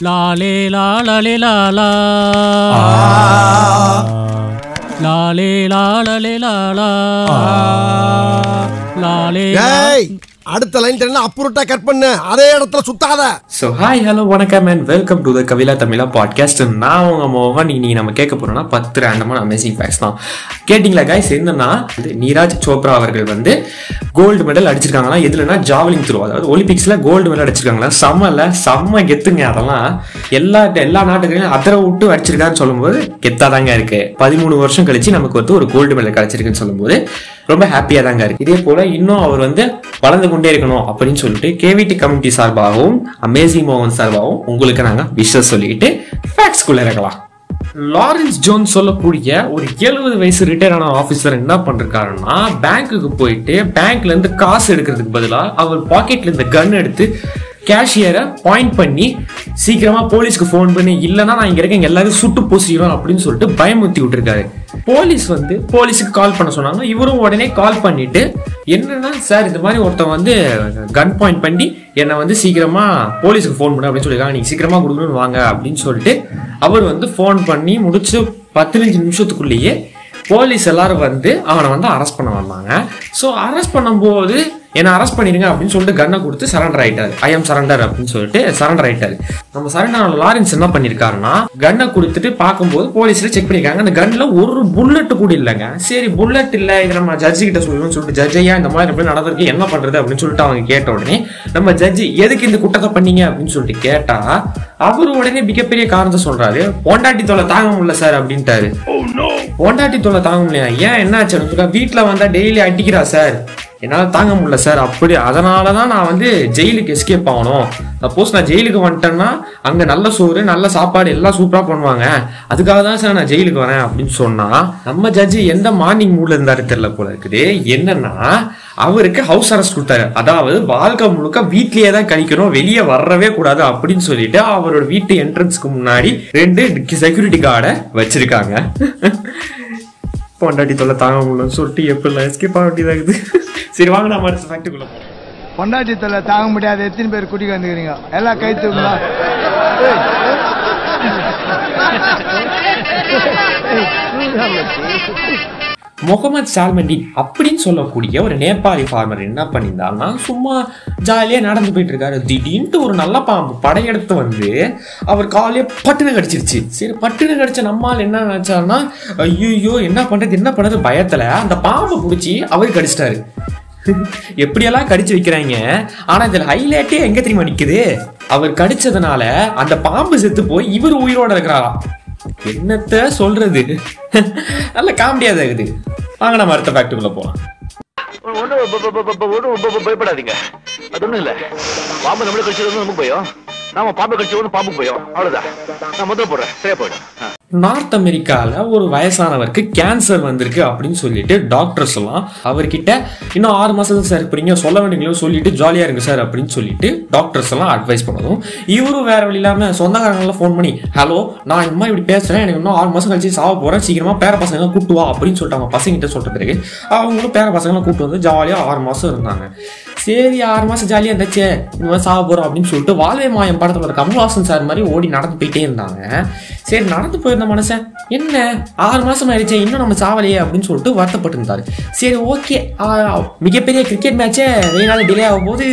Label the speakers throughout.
Speaker 1: லாலே லாலா லாலே. லாலலே லாலா லாலே
Speaker 2: ஏய்! அடுத்த லைன் தெரியல அப்புறட்டா கட் பண்ணு? அதே இடத்துல சுத்தாத.
Speaker 3: ஸோ ஹாய் ஹலோ வணக்கம் and welcome to the Kavila Tamizha podcast நான் உங்க மோகன். இன்னைக்கு நம்ம கேட்க போறோம்னா பத்து ரேண்டமான அமேசிங் ஃபேக்ஸ் தான். கேட்டிங்களா கைஸ் என்னன்னா நீராஜ் சோப்ரா அவர்கள் வந்து கோல்டு மெடல் அடிச்சிருக்காங்களா? எதுலனா ஜாவலிங் த்ரோ அதாவது ஒலிம்பிக்ஸ்ல கோல்டு மெடல் அடிச்சிருக்காங்களா? செம்மல செம்ம கெத்துங்க அதெல்லாம். எல்லா எல்லா நாட்டுகளையும் அதர விட்டு அடிச்சிருக்கான்னு சொல்லும்போது கெத்தாதாங்க இருக்கு. பதிமூணு வருஷம் கழிச்சு நமக்கு வந்து ஒரு கோல்டு மெடல் கிடைச்சிருக்குன்னு சொல்லும்போது ரொம்ப ஹாப்பியா தாங்க இருக்கு. இதே போல இன்னும் அவர் வந்து வளர்ந்து கொண்டே இருக்கணும் அப்படின்னு சொல்லிட்டு கேவிடி கம்யூனிட்டி சார்பாகவும் அமேசிங் மோகன் சார்பாகவும் உங்களுக்கு நாங்க விஷஸ் சொல்லிட்டு ஃபேக்ஸ் குள்ள இறக்கலாம் லாரன்ஸ் ஜோன் சொல்லக்கூடிய ஒரு எழுபது வயசு ரிட்டையர் ஆன ஆஃபீஸர் என்ன பண்ணிருக்காருன்னா பேங்க்குக்கு போயிட்டு பேங்க்ல இருந்து காசு எடுக்கிறதுக்கு பதிலாக அவர் பாக்கெட்ல இருந்த கன் எடுத்து கேஷியரை பாயிண்ட் பண்ணி சீக்கிரமா போலீஸ்க்கு ஃபோன் பண்ணி இல்லைன்னா நான் இங்க இருக்கேன் எல்லாரும் சுட்டு பூசிடுவேன் அப்படின்னு சொல்லிட்டு பயமுத்தி விட்டுருக்காரு. போலீஸ் வந்து போலீஸுக்கு கால் பண்ண சொன்னாங்க. இவரும் உடனே கால் பண்ணிட்டு என்னன்னா சார் இந்த மாதிரி ஒருத்தன் வந்து கன் பாயிண்ட் பண்ணி என்னை வந்து சீக்கிரமா போலீஸுக்கு ஃபோன் பண்ணு அப்படின்னு சொல்லியிருக்காங்க. நீங்க சீக்கிரமா கொடுக்கணும்னு வாங்க அப்படின்னு சொல்லிட்டு அவர் வந்து ஃபோன் பண்ணி முடிச்சு பதினஞ்சு நிமிஷத்துக்குள்ளேயே போலீஸ் எல்லாரும் வந்து அவனை வந்து அரெஸ்ட் பண்ண வந்தாங்க. ஸோ அரெஸ்ட் பண்ணும்போது என்ன அரெஸ்ட் பண்ணிடுங்க அப்படின்னு சொல்லிட்டு கன்னை கொடுத்து சரண்டர் ஆயிட்டாரு. ஐ எம் சரண்டர் அப்படின்னு சொல்லிட்டு சரண்டர் ஆயிட்டாரு. நம்ம சரண்டர் லாரன்ஸ் என்ன பண்ணிருக்காருன்னா கன்னை கொடுத்துட்டு பார்க்கும்போது போலீஸ்ல செக் பண்ணிருக்காங்க. அந்த கன்ல ஒரு புல்லட் கூட இல்லைங்க. சரி புல்லட் இல்ல இது நம்ம ஜட்ஜி கிட்ட சொல்லணும்னு சொல்லிட்டு ஜட்ஜ் ஐயா இந்த மாதிரி எப்படி நடந்திருக்கு என்ன பண்றது அப்படின்னு சொல்லிட்டு அவங்க கேட்ட உடனே நம்ம ஜட்ஜி எதுக்கு இந்த குற்றத்தை பண்ணீங்க அப்படின்னு சொல்லிட்டு கேட்டா அவர் உடனே மிகப்பெரிய காரணத்தை சொல்றாரு. பொண்டாட்டி தொலை தாங்க முடியல சார் அப்படின்ட்டாரு. பொண்டாட்டி தொலை தாங்க முடியல. ஏன் அப்படின்னு கேட்டா, வீட்ல வந்தா டெய்லி அடிக்கிறா சார். என்னால் தாங்க முடியல சார். அப்படி அதனால தான் நான் வந்து ஜெயிலுக்கு எஸ்கேப் ஆகணும். சப்போஸ் நான் ஜெயிலுக்கு வந்துட்டேன்னா அங்கே நல்ல சோறு நல்ல சாப்பாடு எல்லாம் சூப்பராக பண்ணுவாங்க. அதுக்காக தான் சார் நான் ஜெயிலுக்கு வரேன் அப்படின்னு சொன்னால் நம்ம ஜட்ஜி எந்த மார்னிங் மூடில் இருந்தாரு தெரியல போல இருக்குது. என்னன்னா அவருக்கு ஹவுஸ் அரெஸ்ட் கொடுத்தாரு. அதாவது வாழ்க்கை முழுக்க வீட்லேயே தான் கழிக்கணும் வெளியே வரவே கூடாது அப்படின்னு சொல்லிட்டு அவரோட வீட்டு என்ட்ரன்ஸ்க்கு முன்னாடி ரெண்டு செக்யூரிட்டி கார்டை வச்சிருக்காங்க. பொண்டாட்டி தொல்லை தாங்க முடியலன்னு சொல்லிட்டு எப்படிலாம் எஸ்கேப் ஆக வேண்டியதாகுது சரி வாங்க நம்ம அடுத்த ஃபேக்ட்டுக்குள்ள போகலாம்
Speaker 4: பொண்டாட்டி தொல்லை தாங்க முடியாது. எத்தனை பேர் குடிக்க வந்துக்கிறீங்க? எல்லாம் கை தூக்குங்களா
Speaker 3: முகமது சால்மண்டின் அப்படின்னு சொல்லக்கூடிய ஒரு நேபாளி ஃபார்மர் என்ன பண்ணியிருந்தாருன்னா சும்மா ஜாலியாக நடந்து போயிட்டு இருக்காரு திடீர்னு ஒரு நல்ல பாம்பு படையெடுத்து வந்து அவர் காலையே பட்டுன்னு கடிச்சிருச்சு. சரி பட்டுன்னு கடிச்ச நம்மால் என்ன நினச்சாருன்னா ஐயோ என்ன பண்றது என்ன பண்ணுறது பயத்துல அந்த பாம்பை பிடிச்சி அவர் கடிச்சிட்டாரு. எப்படியெல்லாம் கடிச்சு வைக்கிறாங்க? ஆனால் இதில் ஹைலைட்டே எங்கே தெரியுமா நிக்குது? அவர் கடிச்சதுனால அந்த பாம்பு செத்து போய் இவர் உயிரோட இருக்கிறாராம் என்னத்த சொல்றது? நல்ல காமெடியா தான் இருக்குது வாங்க நம்ம அடுத்த ஃபேக்டுக்குள்ள போலாம்.
Speaker 5: ஒன்றும் பயப்படாதீங்க. அது ஒன்றும் இல்லை. பாம்பு நம்மளே கழிச்சது நமக்கு பயம். நாம பாம்பு கடிச்சது வந்து பாம்பு பயம். அவ்வளோதான் நான் முதல்ல போடுறேன். சரியா போயிடும்.
Speaker 3: நார்த் அமெரிக்காவில் ஒரு வயசானவருக்கு கேன்சர் வந்திருக்கு அப்படின்னு சொல்லிட்டு டாக்டர்ஸ் எல்லாம் அவர்கிட்ட இன்னும் ஆறு மாதம் சார் இருப்பீங்க சொல்ல வேண்டியங்களோ சொல்லிட்டு ஜாலியாக இருங்க சார் அப்படின்னு சொல்லிட்டு டாக்டர்ஸ் எல்லாம் அட்வைஸ் பண்ணதும் இவரும் வேற வழி இல்லாமல் சொந்தக்காரங்களாம் ஃபோன் பண்ணி ஹலோ நான் இந்த மாதிரி இப்படி பேசுகிறேன் எனக்கு இன்னும் ஆறு மாதம் கழிச்சு சாவ போகிறேன் சீக்கிரமாக பேர பசங்க கூப்பிட்டு வா அப்படின்னு சொல்லிட்டு அவங்க பசங்க கிட்ட பிறகு அவங்களும் பேர பசங்களை கூப்பிட்டு வந்து ஜாலியாக ஆறு மாதம் இருந்தாங்க. சரி ஆறு மாதம் ஜாலியாக இருந்துச்சு. இந்த மாதிரி சாக போகிறோம் அப்படின்னு சொல்லிட்டு வாழ்வே மாயம் படத்தில் ஒரு கமல்ஹாசன் சார் மாதிரி ஓடி நடந்து போயிட்டே இருந்தாங்க. சரி நடந்து போயிருந்த மனுஷன் என்ன? ஆறு மாதம் ஆயிடுச்சே இன்னும் நம்ம சாவலையே அப்படின்னு சொல்லிட்டு வருத்தப்பட்டு இருந்தார். சரி ஓகே. மிகப்பெரிய கிரிக்கெட் மேட்ச்சே ரெண்டு நாள் டிலே ஆகும் போது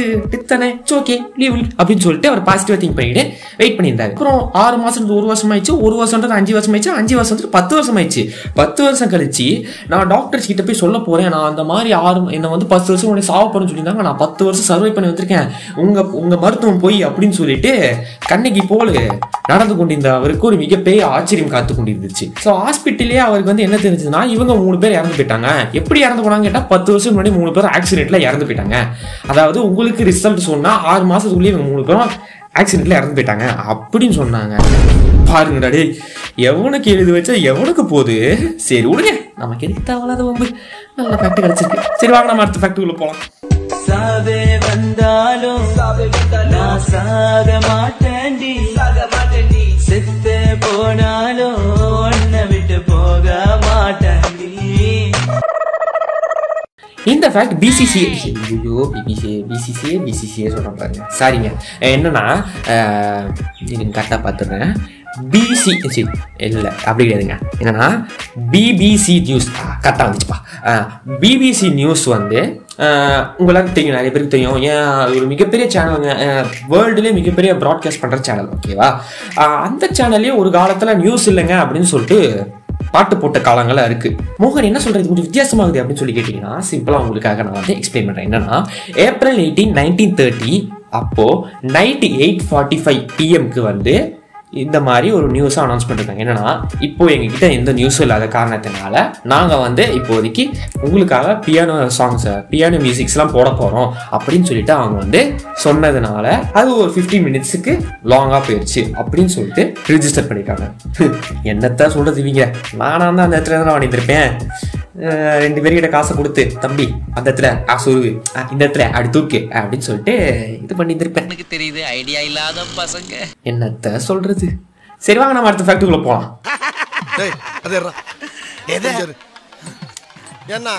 Speaker 3: தானே? ஓகே லீவ் அப்படின்னு சொல்லிட்டு அவர் பாசிட்டிவாக திங்க் பண்ணிட்டு வெயிட் பண்ணியிருந்தாரு. அப்புறம் ஆறு மாதம் ஒரு வருஷம் ஆயிடுச்சு ஒரு வருஷம்ன்றது அஞ்சு வருஷம் ஆயிடுச்சு அஞ்சு வருஷம் பத்து வருஷம் ஆயிடுச்சு. பத்து வருஷம் கழிச்சு நான் டாக்டர்ஸ் கிட்ட போய் சொல்ல போகிறேன் நான் அந்த மாதிரி ஆறு என்னை வந்து பத்து வருஷம் உடனே சாவ போறேன்னு சொல்லியிருந்தாங்க. நான் பத்து வருஷம் சர்வை பண்ணி வந்திருக்கேன். உங்க உங்க மருத்துவம் போய் அப்படின்னு சொல்லிட்டு கண்ணகி போல நடந்து கொண்டிருந்த அவருக்கு ஒரு மிகப்பெரிய ஆச்சரியம் காத்து கொண்டிருந்துச்சு. ஸோ ஹாஸ்பிட்டலே அவருக்கு வந்து என்ன தெரிஞ்சதுன்னா இவங்க மூணு பேர் இறந்து போயிட்டாங்க. எப்படி இறந்து போனாங்க கேட்டால் பத்து வருஷம் முன்னாடி மூணு பேர் ஆக்சிடென்ட்ல இறந்து போயிட்டாங்க. அதாவது உங்களுக்கு ரிசல்ட் சொன்னா ஆறு மாசத்துக்குள்ளேயே இவங்க மூணு பேரும் ஆக்சிடென்ட்ல இறந்து போயிட்டாங்க. அப்படின்னு சொன்னாங்க. பாருங்கடா டாடி எவனுக்கு எழுதி வச்சா எவனுக்கு போகுது? சரி விடுங்க. நமக்கு எதுக்கு தேவையில்லாத வம்பு. நல்ல ஃபேக்ட் கிடச்சிருக்கு. சரி வாங்க நம்ம அடுத்த ஃபேக்ட்டுக்குள்ளே போகலாம்
Speaker 6: சாவே வந்தாலும் நான் சாக மாட்டேன்டி. செத்து போனாலும் உன்னை விட்டு போக மாட்டேன்டி.
Speaker 3: இந்த ஃபேக்ட் பிசிசி ஐயோ பிபிசி பிசிசிஏ பிசிசிஏ சொல்கிறேன் பாருங்க. சாரிங்க என்னன்னா கரெக்டாக பார்த்துடுறேன். பிசி சரி இல்லை அப்படி கிடையாதுங்க. என்னன்னா பிபிசி நியூஸ் கரெக்டாக வந்துச்சுப்பா. பிபிசி நியூஸ் வந்து உங்களால் உங்களுக்கு தெரியும் நிறைய பேருக்கு தெரியும். ஏன் அது ஒரு மிகப்பெரிய சேனலுங்க வேர்ல்டுலேயே மிகப்பெரிய ப்ராட்காஸ்ட் பண்ணுற சேனல் ஓகேவா அந்த சேனல்லே ஒரு காலத்தில் நியூஸ் இல்லைங்க அப்படின்னு சொல்லிட்டு பாட்டு போட்ட காலங்களாக இருக்குது மோகன் என்ன சொல்கிறது கொஞ்சம் வித்தியாசமாகுது அப்படின்னு சொல்லி கேட்டிங்கன்னா சிம்பிளாக உங்களுக்காக நான் வந்து எக்ஸ்பிளைன் பண்ணுறேன் என்னன்னா ஏப்ரல் எயிட்டீன் நைன்டீன் தேர்ட்டி அப்போது நைட் எயிட் ஃபார்ட்டி ஃபைவ் பிஎம்க்கு வந்து இந்த மாதிரி ஒரு நியூஸை அனௌன்ஸ் பண்ணிருக்காங்க. என்னன்னா இப்போ எங்ககிட்ட எந்த நியூஸும் இல்லாத காரணத்தினால நாங்கள் வந்து இப்போதைக்கு உங்களுக்காக பியானோ சாங்ஸை பியானோ மியூசிக்ஸ்லாம் போட போகிறோம் அப்படின்னு சொல்லிட்டு அவங்க வந்து சொன்னதுனால அது ஒரு 15 மினிட்ஸுக்கு லாங்காக போயிடுச்சு அப்படின்னு சொல்லிட்டு ரிஜிஸ்டர் பண்ணியிருக்காங்க என்னத்தான் சொல்றது இவங்க? நானா தான் அந்த இடத்துல தான் வந்திருப்பேன். ரெண்டு பேர்கிட்ட காசை கொடுத்து தம்பி அந்த இடத்துல உருவு அஹ் இந்த இடத்துல அப்படி தூக்கு அப்படின்னு சொல்லிட்டு இது பண்ணியிருந்திருப்பேன்.
Speaker 7: எனக்கு தெரியுது ஐடியா இல்லாத பசங்க.
Speaker 3: என்னத்த சொல்றது? சரி வாங்க நம்ம அடுத்த ஃபேக்டரிக்குள்ள
Speaker 2: இரு. ஏன்னா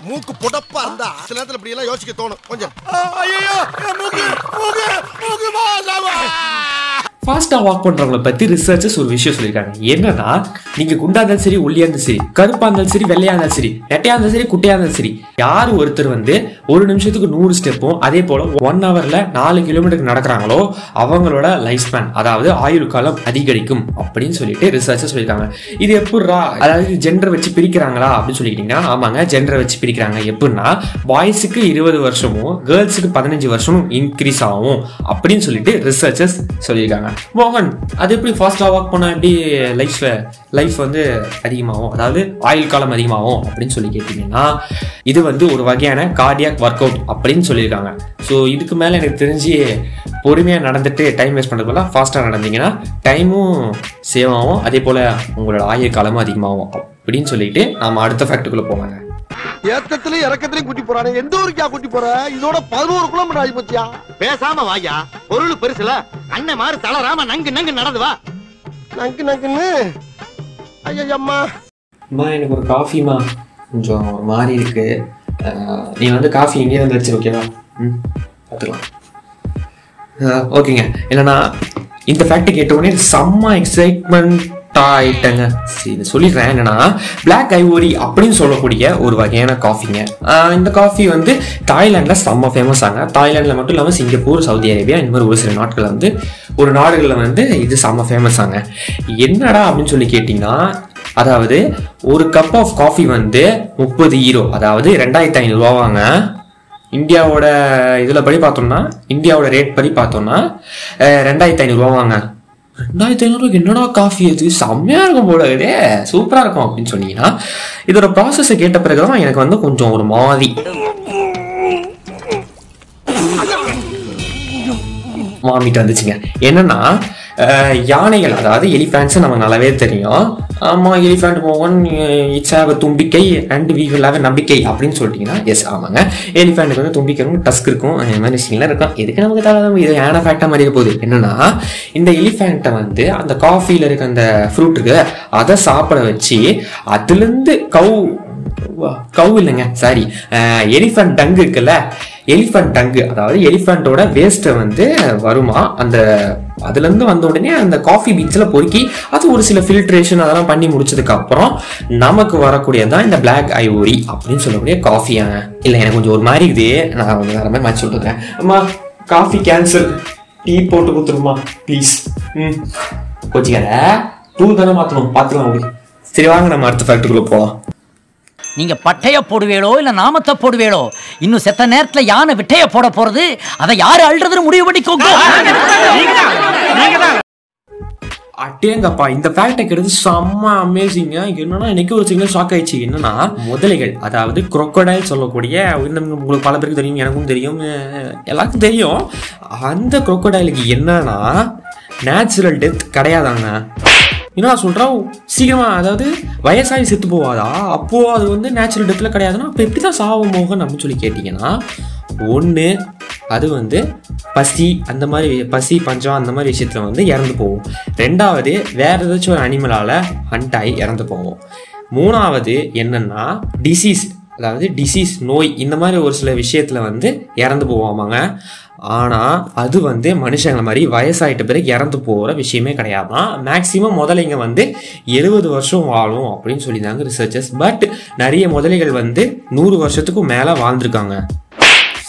Speaker 2: மூக்கு புடப்பா இருந்தா சில நேரத்துல இப்படி எல்லாம் யோசிக்க தோணும். கொஞ்சம் ஐயோ மூக்கு மூக்கு மூக்கு
Speaker 3: ஃபாஸ்ட்டாக வாக் பண்ணுறவங்கள பற்றி ரிசர்ச்சஸ் ஒரு விஷயம் சொல்லியிருக்காங்க. என்னன்னா நீங்கள் குண்டா இருந்தாலும் சரி ஒல்லியாக இருந்தாலும் சரி கருப்பாக இருந்தாலும் சரி வெள்ளையாக இருந்தாலும் சரி நெட்டையாக இருந்தாலும் சரி குட்டையாக இருந்தாலும் சரி யார் ஒருத்தர் வந்து ஒரு நிமிஷத்துக்கு நூறு ஸ்டெப்பும் அதே போல் ஒன் ஹவரில் நாலு கிலோமீட்டருக்கு நடக்கிறாங்களோ அவங்களோட லைஃப் ஸ்பேன் அதாவது ஆயுள் காலம் அதிகரிக்கும் அப்படின்னு சொல்லிட்டு ரிசர்ச்சஸ் சொல்லியிருக்காங்க. இது எப்படிரா அதாவது ஜெண்டர் வச்சு பிரிக்கிறாங்களா அப்படின்னு சொல்லிக்கிட்டிங்கன்னா ஆமாங்க ஜெண்டரை வச்சு பிரிக்கிறாங்க. எப்படின்னா பாய்ஸுக்கு இருபது வருஷமும் கேர்ள்ஸுக்கு பதினஞ்சு வருஷமும் இன்க்ரீஸ் ஆகும் அப்படின்னு சொல்லிட்டு ரிசர்ச்சஸ் சொல்லியிருக்காங்க. மோகன் அது எப்படி ஃபாஸ்ட்டாக வாக் பண்ணால் எப்படி லைஃப் லைஃப் வந்து அதிகமாகும்? அதாவது ஆயுள் காலம் அதிகமாகும் அப்படின்னு சொல்லி கேட்டிங்கன்னா இது வந்து ஒரு வகையான கார்டியாக் ஒர்க் அவுட் அப்படின்னு சொல்லியிருக்காங்க. ஸோ இதுக்கு மேலே எனக்கு தெரிஞ்சு பொறுமையாக நடந்துட்டு டைம் வேஸ்ட் பண்ணுறதுல ஃபாஸ்ட்டாக நடந்தீங்கன்னா டைமும் சேவ் ஆகும். அதே போல் உங்களோட ஆயுள் காலமும் அதிகமாகும் அப்படின்னு சொல்லிட்டு நாம் அடுத்த ஃபேக்டருக்குள்ளே போவாங்க.
Speaker 2: ஏத்தத்திலயும் இறக்கத்திலயும் கூட்டி போறானே. எந்த ஊருக்கா கூட்டி போற? இதோட பதினோரு கிலோமீட்டர் ஆகி போச்சியா?
Speaker 8: பேசாம வாயா பொருள் பெருசுல. அண்ணன் மாறு தளராம நங்கு நங்கு நடந்து வா.
Speaker 2: நங்கு நங்குன்னு? ஐயா அம்மா
Speaker 3: அம்மா எனக்கு ஒரு காஃபிமா கொஞ்சம் ஒரு மாதிரி இருக்கு நீ வந்து காஃபி இங்கேயே வந்து வச்சிரு ஓகேவா ம் பார்த்துக்கலாம். ஓகேங்க. என்னன்னா இந்த ஃபேக்ட் கேட்ட உடனே செம்ம எக்ஸைட்மெண்ட் ஆயிட்டேங்க சரி சொல்லிடுறேன். என்னன்னா பிளாக் ஐவோரி அப்படின்னு சொல்லக்கூடிய ஒரு வகையான காஃபிங்க இந்த காஃபி வந்து தாய்லாண்டில் செம்ம ஃபேமஸ் ஆங்க. தாய்லாண்டில் மட்டும் இல்லாமல் சிங்கப்பூர் சவுதி அரேபியா இந்த மாதிரி ஒரு சில நாட்களில் வந்து ஒரு நாடுகளில் வந்து இது செம்ம ஃபேமஸ் ஆங்க. என்னடா அப்படின்னு சொல்லி கேட்டிங்கன்னா அதாவது ஒரு கப் ஆஃப் காஃபி வந்து முப்பது ஈரோ அதாவது ரெண்டாயிரத்தி ஐநூறுரூவாவாங்க இந்தியாவோட இதில் படி பார்த்தோம்னா இந்தியாவோட ரேட் படி பார்த்தோம்னா ரெண்டாயிரத்தி ஐநூறுரூவாங்க ரெண்டாயிரத்தி ஐநூறுக்கு என்னடா காஃபி அது? செம்மையா இருக்கும் போல இதே சூப்பரா இருக்கும் அப்படின்னு சொன்னீங்கன்னா இதோட ப்ராசஸை கேட்ட பிறகுதான் எனக்கு வந்து கொஞ்சம் ஒரு மாதிரி. வாமிட்டு வந்துச்சுங்க. என்னன்னா யானைகள் அதாவது எலிஃபேண்ட்ஸ் நமக்கு நல்லாவே தெரியும். ஆமாம் எலிஃபேண்ட் மோகன் இட்ஸ் ஹேவ் தும்பிக்கை அண்ட் வி வில் ஹேவ் நம்பிக்கை அப்படின்னு சொல்லிட்டீங்கன்னா எஸ் ஆமாங்க. எலிஃபேண்ட்டுக்கு வந்து தும்பிக்கை இருக்கும் டஸ்க் இருக்கும் இந்த மாதிரி விஷயங்கள்லாம் இருக்கும். எதுக்கு நமக்கு தவிர இது யானை ஃபேக்டாக மாதிரி போகுது? என்னன்னா இந்த எலிஃபேண்ட்டை வந்து அந்த காஃபியில் இருக்க அந்த ஃப்ரூட் இருக்கு அதை சாப்பிட வச்சு அதுலேருந்து கவு கவு இல்லைங்க சாரி எலிஃபேண்ட் டங்கு இருக்குல்ல எலிஃபண்ட் டங்கு அதாவது எலிஃபண்டோட வேஸ்ட்டை வந்து வருமா? அந்த அதுலேருந்து வந்த உடனே அந்த காஃபி பீன்ஸில் பொறுக்கி அது ஒரு சில ஃபில்ட்ரேஷன் அதெல்லாம் பண்ணி முடிச்சதுக்கப்புறம் நமக்கு நமக்கு வரக்கூடியதான் இந்த பிளாக் ஐவோரி அப்படின்னு சொல்லக்கூடிய காஃபியாங்க இல்லை எனக்கு கொஞ்சம் ஒரு மாதிரி இது. நான் கொஞ்சம் வேறு மாதிரி மாற்றி சொல்லிட்டுறேன் அம்மா காஃபி கேன்சல் டீ போட்டு கொடுத்துருமா ப்ளீஸ் ம். கோச்சிக்காத டூ தானே மாற்றணும் பார்த்துக்கலாம் சரி வாங்க நம்ம அடுத்த ஃபேக்டரிக்குள்ளே போகலாம்
Speaker 7: நீங்க பட்டைய போடுவேளோ இல்ல நாமத்தை போடுவேளோ இன்னும் செத்த நேரத்துல யானை விட்டைய போட போறது? அதை யாரு அள்ளுறதுன்னு முடிவு பண்ணிக்கோங்க
Speaker 3: அட்டேங்கப்பா இந்த ஃபேக்டை கிடையாது செம்ம அமேசிங்க என்னன்னா எனக்கு ஒரு சின்ன ஷாக் ஆயிடுச்சு. என்னன்னா முதலைகள் அதாவது crocodile சொல்லக்கூடிய உங்களுக்கு பல பேருக்கு தெரியும் எனக்கும் தெரியும் எல்லாருக்கும் தெரியும். அந்த crocodileக்கு என்னன்னா நேச்சுரல் டெத் கிடையாதாங்க. என்ன சொல்கிறா சீக்கிரமா அதாவது வயசாகி செத்து போவாதா? அப்போது அது வந்து நேச்சுரல் டெத்தில் கிடையாதுன்னா அப்போ எப்படி தான் சாவும் மோகன் அப்படின்னு சொல்லி கேட்டிங்கன்னா ஒன்று அது வந்து பசி அந்த மாதிரி பசி பஞ்சம் அந்த மாதிரி விஷயத்தில் வந்து இறந்து போகும். ரெண்டாவது வேறு ஏதாச்சும் ஒரு அனிமலால் ஹண்ட் ஆகி இறந்து போகும். மூணாவது என்னென்னா டிசீஸ் அதாவது டிசீஸ் நோய் இந்த மாதிரி ஒரு சில விஷயத்தில் வந்து இறந்து போவாமாங்க. ஆனால் அது வந்து மனுஷங்களை மாதிரி வயசாயிட்ட பிறகு இறந்து போகிற விஷயமே கிடையாதான் மேக்ஸிமம் முதலைங்க வந்து எழுபது வருஷம் வாழும் அப்படின்னு சொல்லியிருந்தாங்க ரிசர்ச்சர்ஸ் பட் நிறைய முதலைகள் வந்து நூறு வருஷத்துக்கும் மேலே வாழ்ந்திருக்காங்க.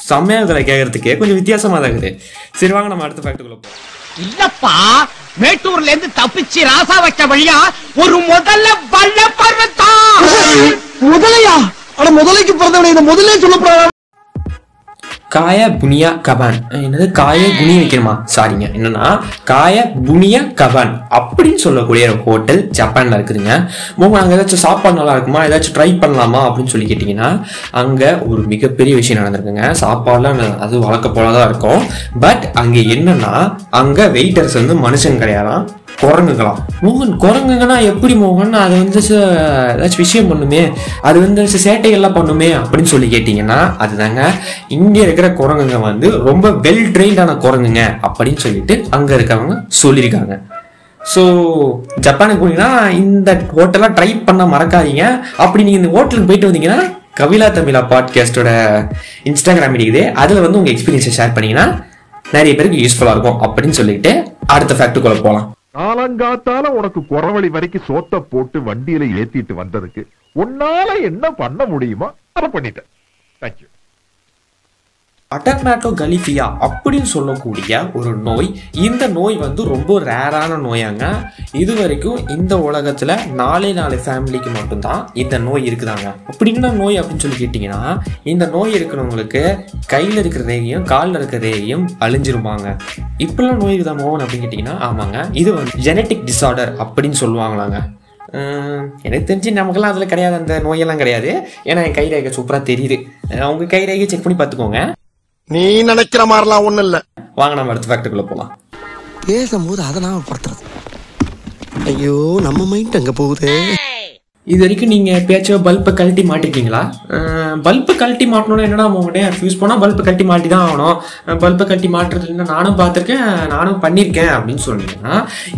Speaker 3: செம்மையாக இதில் கேட்கறதுக்கே கொஞ்சம் வித்தியாசமாக தான் இருக்குது. சரி வாங்க நம்ம அடுத்த ஃபேக்ட்டுக்குள்ள போவோம்
Speaker 8: இல்லப்பா மேட்டூர்ல இருந்து தப்பிச்சு ராசா வச்ச வழியா ஒரு முதல்ல வல்ல பர்வத்தான் முதலையா? அட முதலைக்கு பிறந்தவனை இந்த முதலே சொல்லப்படாத
Speaker 3: காய புனியா கபான். என்னது? காய குனி வைக்கணுமா? சாரிங்க என்னன்னா காய புனியா கபான் அப்படின்னு சொல்லக்கூடிய ஒரு ஹோட்டல் ஜப்பான்ல இருக்குதுங்க. உங்க அங்கே ஏதாச்சும் சாப்பாடு நல்லா இருக்குமா? ஏதாச்சும் ட்ரை பண்ணலாமா? அப்படின்னு சொல்லி கேட்டிங்கன்னா அங்கே ஒரு மிகப்பெரிய விஷயம் நடந்திருக்குங்க. சாப்பாடுலாம் அது வழக்க போல தான் இருக்கும். பட் அங்கே என்னன்னா அங்கே வெயிட்டர்ஸ் வந்து மனுஷன் கிடையாதான் குரங்குங்களாம் மோகன் குரங்குங்கன்னா எப்படி மோகன்? அது வந்து ஏதாச்சும் விஷயம் பண்ணுமே. அது வந்து சேட்டைகள்லாம் பண்ணுமே அப்படின்னு சொல்லி கேட்டிங்கன்னா அதுதாங்க. இங்கே இருக்கிற குரங்குங்க வந்து ரொம்ப வெல் ட்ரெயின்டான குரங்குங்க அப்படின்னு சொல்லிட்டு அங்கே இருக்கவங்க சொல்லியிருக்காங்க. ஸோ ஜப்பானுக்கு போனீங்கன்னா இந்த ஹோட்டலாக ட்ரை பண்ண மறக்காதீங்க. அப்படி நீங்கள் இந்த ஹோட்டலுக்கு போயிட்டு வந்தீங்கன்னா கவிலா தமிழா பாட்காஸ்டோட இன்ஸ்டாகிராம் இருக்குது. அதில் வந்து உங்கள் எக்ஸ்பீரியன்ஸை ஷேர் பண்ணீங்கன்னா நிறைய பேருக்கு யூஸ்ஃபுல்லாக இருக்கும் அப்படின்னு சொல்லிட்டு அடுத்த ஃபேக்ட்டுக்குள்ளே போகலாம்
Speaker 9: காலங்காத்தால உனக்கு குறவழி வரைக்கும் சோத்த போட்டு வண்டியில ஏத்திட்டு வந்ததுக்கு உன்னால என்ன பண்ண முடியுமோ அதை பண்ணிட்டேன். தேங்க்யூ
Speaker 3: அட்டர்மேட்டோ கலிஃபியா அப்படின்னு சொல்லக்கூடிய ஒரு நோய். இந்த நோய் வந்து ரொம்ப ரேரான நோயாங்க. இது வரைக்கும் இந்த உலகத்தில் நாலே நாலு ஃபேமிலிக்கு மட்டும்தான் இந்த நோய் இருக்குதாங்க. அப்படி என்ன நோய் அப்படின்னு சொல்லி கேட்டிங்கன்னா இந்த நோய் இருக்கிறவங்களுக்கு கையில் இருக்கிற ரேகையும் காலில் இருக்கிற ரேகையும் அழிஞ்சிருப்பாங்க இப்படிலாம் நோய் இருக்குதா மோகன் அப்படின்னு கேட்டிங்கன்னா ஆமாங்க. இது வந்து ஜெனட்டிக் டிசார்டர் அப்படின்னு சொல்லுவாங்களாங்க. எனக்கு தெரிஞ்சு நமக்கெல்லாம் அதில் கிடையாது. அந்த நோயெல்லாம் கிடையாது. ஏன்னா என் கை ரேகை சூப்பராக தெரியுது. அவங்க கை ரேகை செக் பண்ணி பார்த்துக்கோங்க.
Speaker 2: நீ நினைக்கிற மாதிரிலாம் ஒண்ணும் இல்ல.
Speaker 3: வாங்க நம்ம அடுத்த ஃபேக்டருக்குள்ள போகலாம்
Speaker 2: பேசும்போது அதை படுத்துறது. ஐயோ நம்ம மைண்ட் அங்க போகுதே?
Speaker 3: இது வரைக்கும் நீங்கள் பேச்சோ பல்பை கழட்டி மாட்டிருக்கீங்களா? பல்பை கழட்டி மாட்டணும்னா என்னடா உங்கள்கிட்ட ஃபியூஸ் போனால் பல்பை கழட்டி மாட்டி தான் ஆகணும் பல்பை கழட்டி மாட்டுறது இல்லைன்னா நானும் பார்த்துருக்கேன் நானும் பண்ணியிருக்கேன் அப்படின்னு சொன்னீங்கன்னா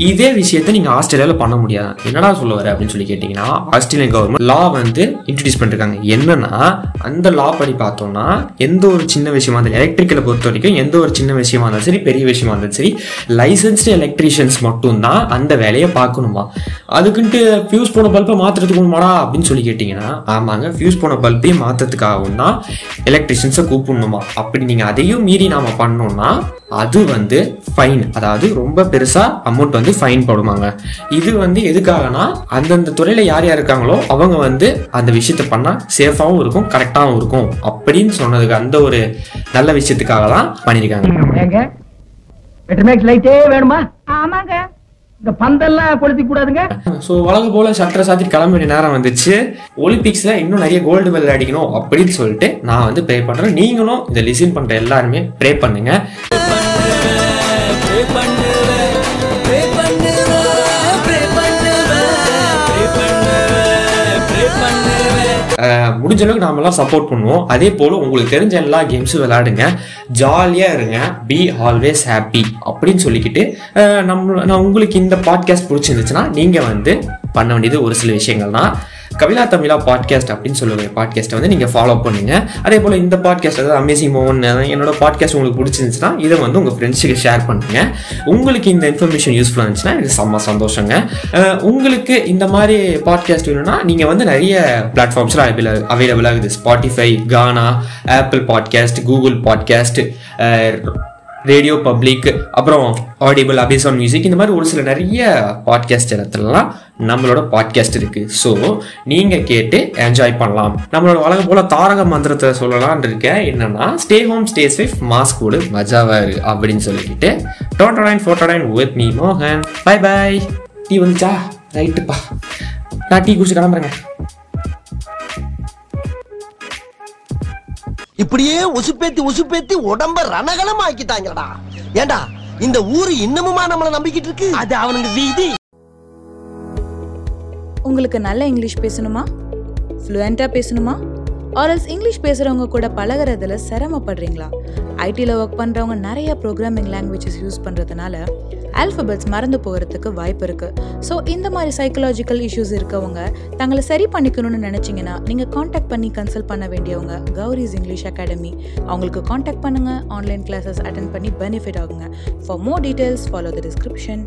Speaker 3: இதே விஷயத்த நீங்கள் ஆஸ்திரேலியாவில் பண்ண முடியாது. என்னடா சொல்ல வர அப்படின்னு சொல்லி கேட்டிங்கன்னா ஆஸ்திரேலியன் கவர்மெண்ட் லா வந்து இன்ட்ரடியூஸ் பண்ணிருக்காங்க. என்னன்னா அந்த லா படி பார்த்தோம்னா எந்த ஒரு சின்ன விஷயமா இருந்தாலும் எலக்ட்ரிக்கலை பொறுத்த வரைக்கும் எந்த ஒரு சின்ன விஷயமா இருந்தாலும் சரி பெரிய விஷயமா இருந்தாலும் சரி லைசன்ஸ்டு எலக்ட்ரீஷியன்ஸ் மட்டும்தான் அந்த வேலையை பார்க்கணுமா? அதுக்குன்ட்டு ஃபியூஸ் போன பல்பை மாற்றுறதுக்கு மாடா அப்படின்னு சொல்லி கேட்டிங்கன்னா ஆமாங்க ஃபியூஸ் போன பல்பையும் மாற்றுறதுக்காகவும் தான் எலக்ட்ரிஷியன்ஸை கூப்பிடணுமா. அப்படி நீங்கள் அதையும் மீறி நாம பண்ணோம்னா அது வந்து ஃபைன் அதாவது ரொம்ப பெருசாக அமௌண்ட் வந்து ஃபைன் போடுவாங்க இது வந்து எதுக்காகனா அந்தந்த துறையில் யார் யார் இருக்காங்களோ அவங்க வந்து அந்த விஷயத்த பண்ணால் சேஃபாகவும் இருக்கும் கரெக்டாகவும் இருக்கும். அப்படின்னு சொன்னதுக்கு அந்த ஒரு நல்ல விஷயத்துக்காக தான் பண்ணியிருக்காங்க
Speaker 8: வேணுமா?
Speaker 10: ஆமாங்க.
Speaker 8: இந்த பந்தெல்லாம் கொளுத்தி கூடாதுங்க.
Speaker 3: ஸோ வழக்கு போல சட்டரை சாத்தி கிளம்ப வேண்டிய நேரம் வந்துச்சு. ஒலிம்பிக்ஸில் இன்னும் நிறைய கோல்டு மெடல் அடிக்கணும் அப்படின்னு சொல்லிட்டு நான் வந்து ப்ரே பண்ணுறேன் நீங்களும் இதை லிசன் பண்ணுற எல்லாருமே ப்ரே பண்ணுங்க. முடிஞ்ச அளவுக்கு நாமெல்லாம் சப்போர்ட் பண்ணுவோம். அதே போல் உங்களுக்கு தெரிஞ்ச எல்லா கேம்ஸும் விளையாடுங்க. ஜாலியாக இருங்க. பி ஆல்வேஸ் ஹாப்பி அப்படின்னு சொல்லிக்கிட்டு நம்ம நான் உங்களுக்கு இந்த பாட்காஸ்ட் பிடிச்சிருந்துச்சுன்னா நீங்கள் வந்து பண்ண வேண்டியது ஒரு சில விஷயங்கள்னா கவிலா தமிழா பாட்காஸ்ட் அப்படின்னு சொல்லுற பாட்காஸ்ட்டை வந்து நீங்கள் ஃபாலோ பண்ணுங்க. அதே போல் இந்த பாட்காஸ்ட் அதாவது அமேசிங் மோகன் என்னோட பாட்காஸ்ட் உங்களுக்கு பிடிச்சிருந்துச்சுன்னா இதை வந்து உங்கள் ஃப்ரெண்ட்ஸுக்கு ஷேர் பண்ணுங்க. உங்களுக்கு இந்த இன்ஃபர்மேஷன் யூஸ்ஃபுல்லாக இருந்துச்சுன்னா இது செம்ம சந்தோஷங்க. உங்களுக்கு இந்த மாதிரி பாட்காஸ்ட் வேணும்னா நீங்கள் வந்து நிறைய பிளாட்ஃபார்ம்ஸில் அவைல அவைலபிளாக இருக்குது Spotify Gaana Apple podcast Google podcast radio public அப்புறம் ஆடிபிள் அபிசான் மியூசிக் இந்த மாதிரி ஒரு சில நிறைய பாட்காஸ்ட் இடத்துலலாம் நம்மளோட பாட்காஸ்ட் இருக்கு. ஸோ நீங்க கேட்டு என்ஜாய் பண்ணலாம். நம்மளோட வழக்கம் போல தாரக மந்திரத்தை சொல்லலாம்னு இருக்கேன். என்னன்னா stay home stay safe mask போடு மஜாவா இரு அப்படின்னு சொல்லிக்கிட்டு ஃபோர்டோ நைன் வித் மீ மோகன். பை பை டீ வந்துச்சா? ரைட்டுப்பா நான் டீ குடிச்சு கிளம்புறேங்க.
Speaker 2: இப்படியே உசுப்பேத்தி உசுப்பேத்தி உடம்ப ரணகலம் ஆக்கிட்டாங்கடா ஏண்டா இந்த ஊரு இன்னமுமா நம்மள நம்பிக்கிட்டு இருக்கு? அது அவனுக்கு வீதி.
Speaker 10: உங்களுக்கு நல்ல இங்கிலீஷ் பேசணுமா? ஃப்ளூயண்ட்டாக பேசணுமா? ஆர்எல்ஸ் இங்கிலீஷ் பேசுகிறவங்க கூட பழகுறதுல சிரமப்படுறீங்களா? ஐடியில் ஒர்க் பண்ணுறவங்க நிறைய ப்ரோக்ராமிங் லாங்குவேஜஸ் யூஸ் பண்ணுறதுனால ஆல்ஃபபெட்ஸ் மறந்து போகிறதுக்கு வாய்ப்பு இருக்குது ஸோ இந்த மாதிரி சைக்கலாஜிக்கல் இஷ்யூஸ் இருக்கவங்க தங்களை சரி பண்ணிக்கணும்னு நினச்சிங்கன்னா நீங்கள் காண்டாக்ட் பண்ணி கன்சல்ட் பண்ண வேண்டியவங்க கௌரிஸ் இங்கிலீஷ் அகாடமி அவங்களுக்கு காண்டாக்ட் பண்ணுங்கள் ஆன்லைன் கிளாஸஸ் அட்டன் பண்ணி பெனிஃபிட் ஆகுங்க. For more details follow the description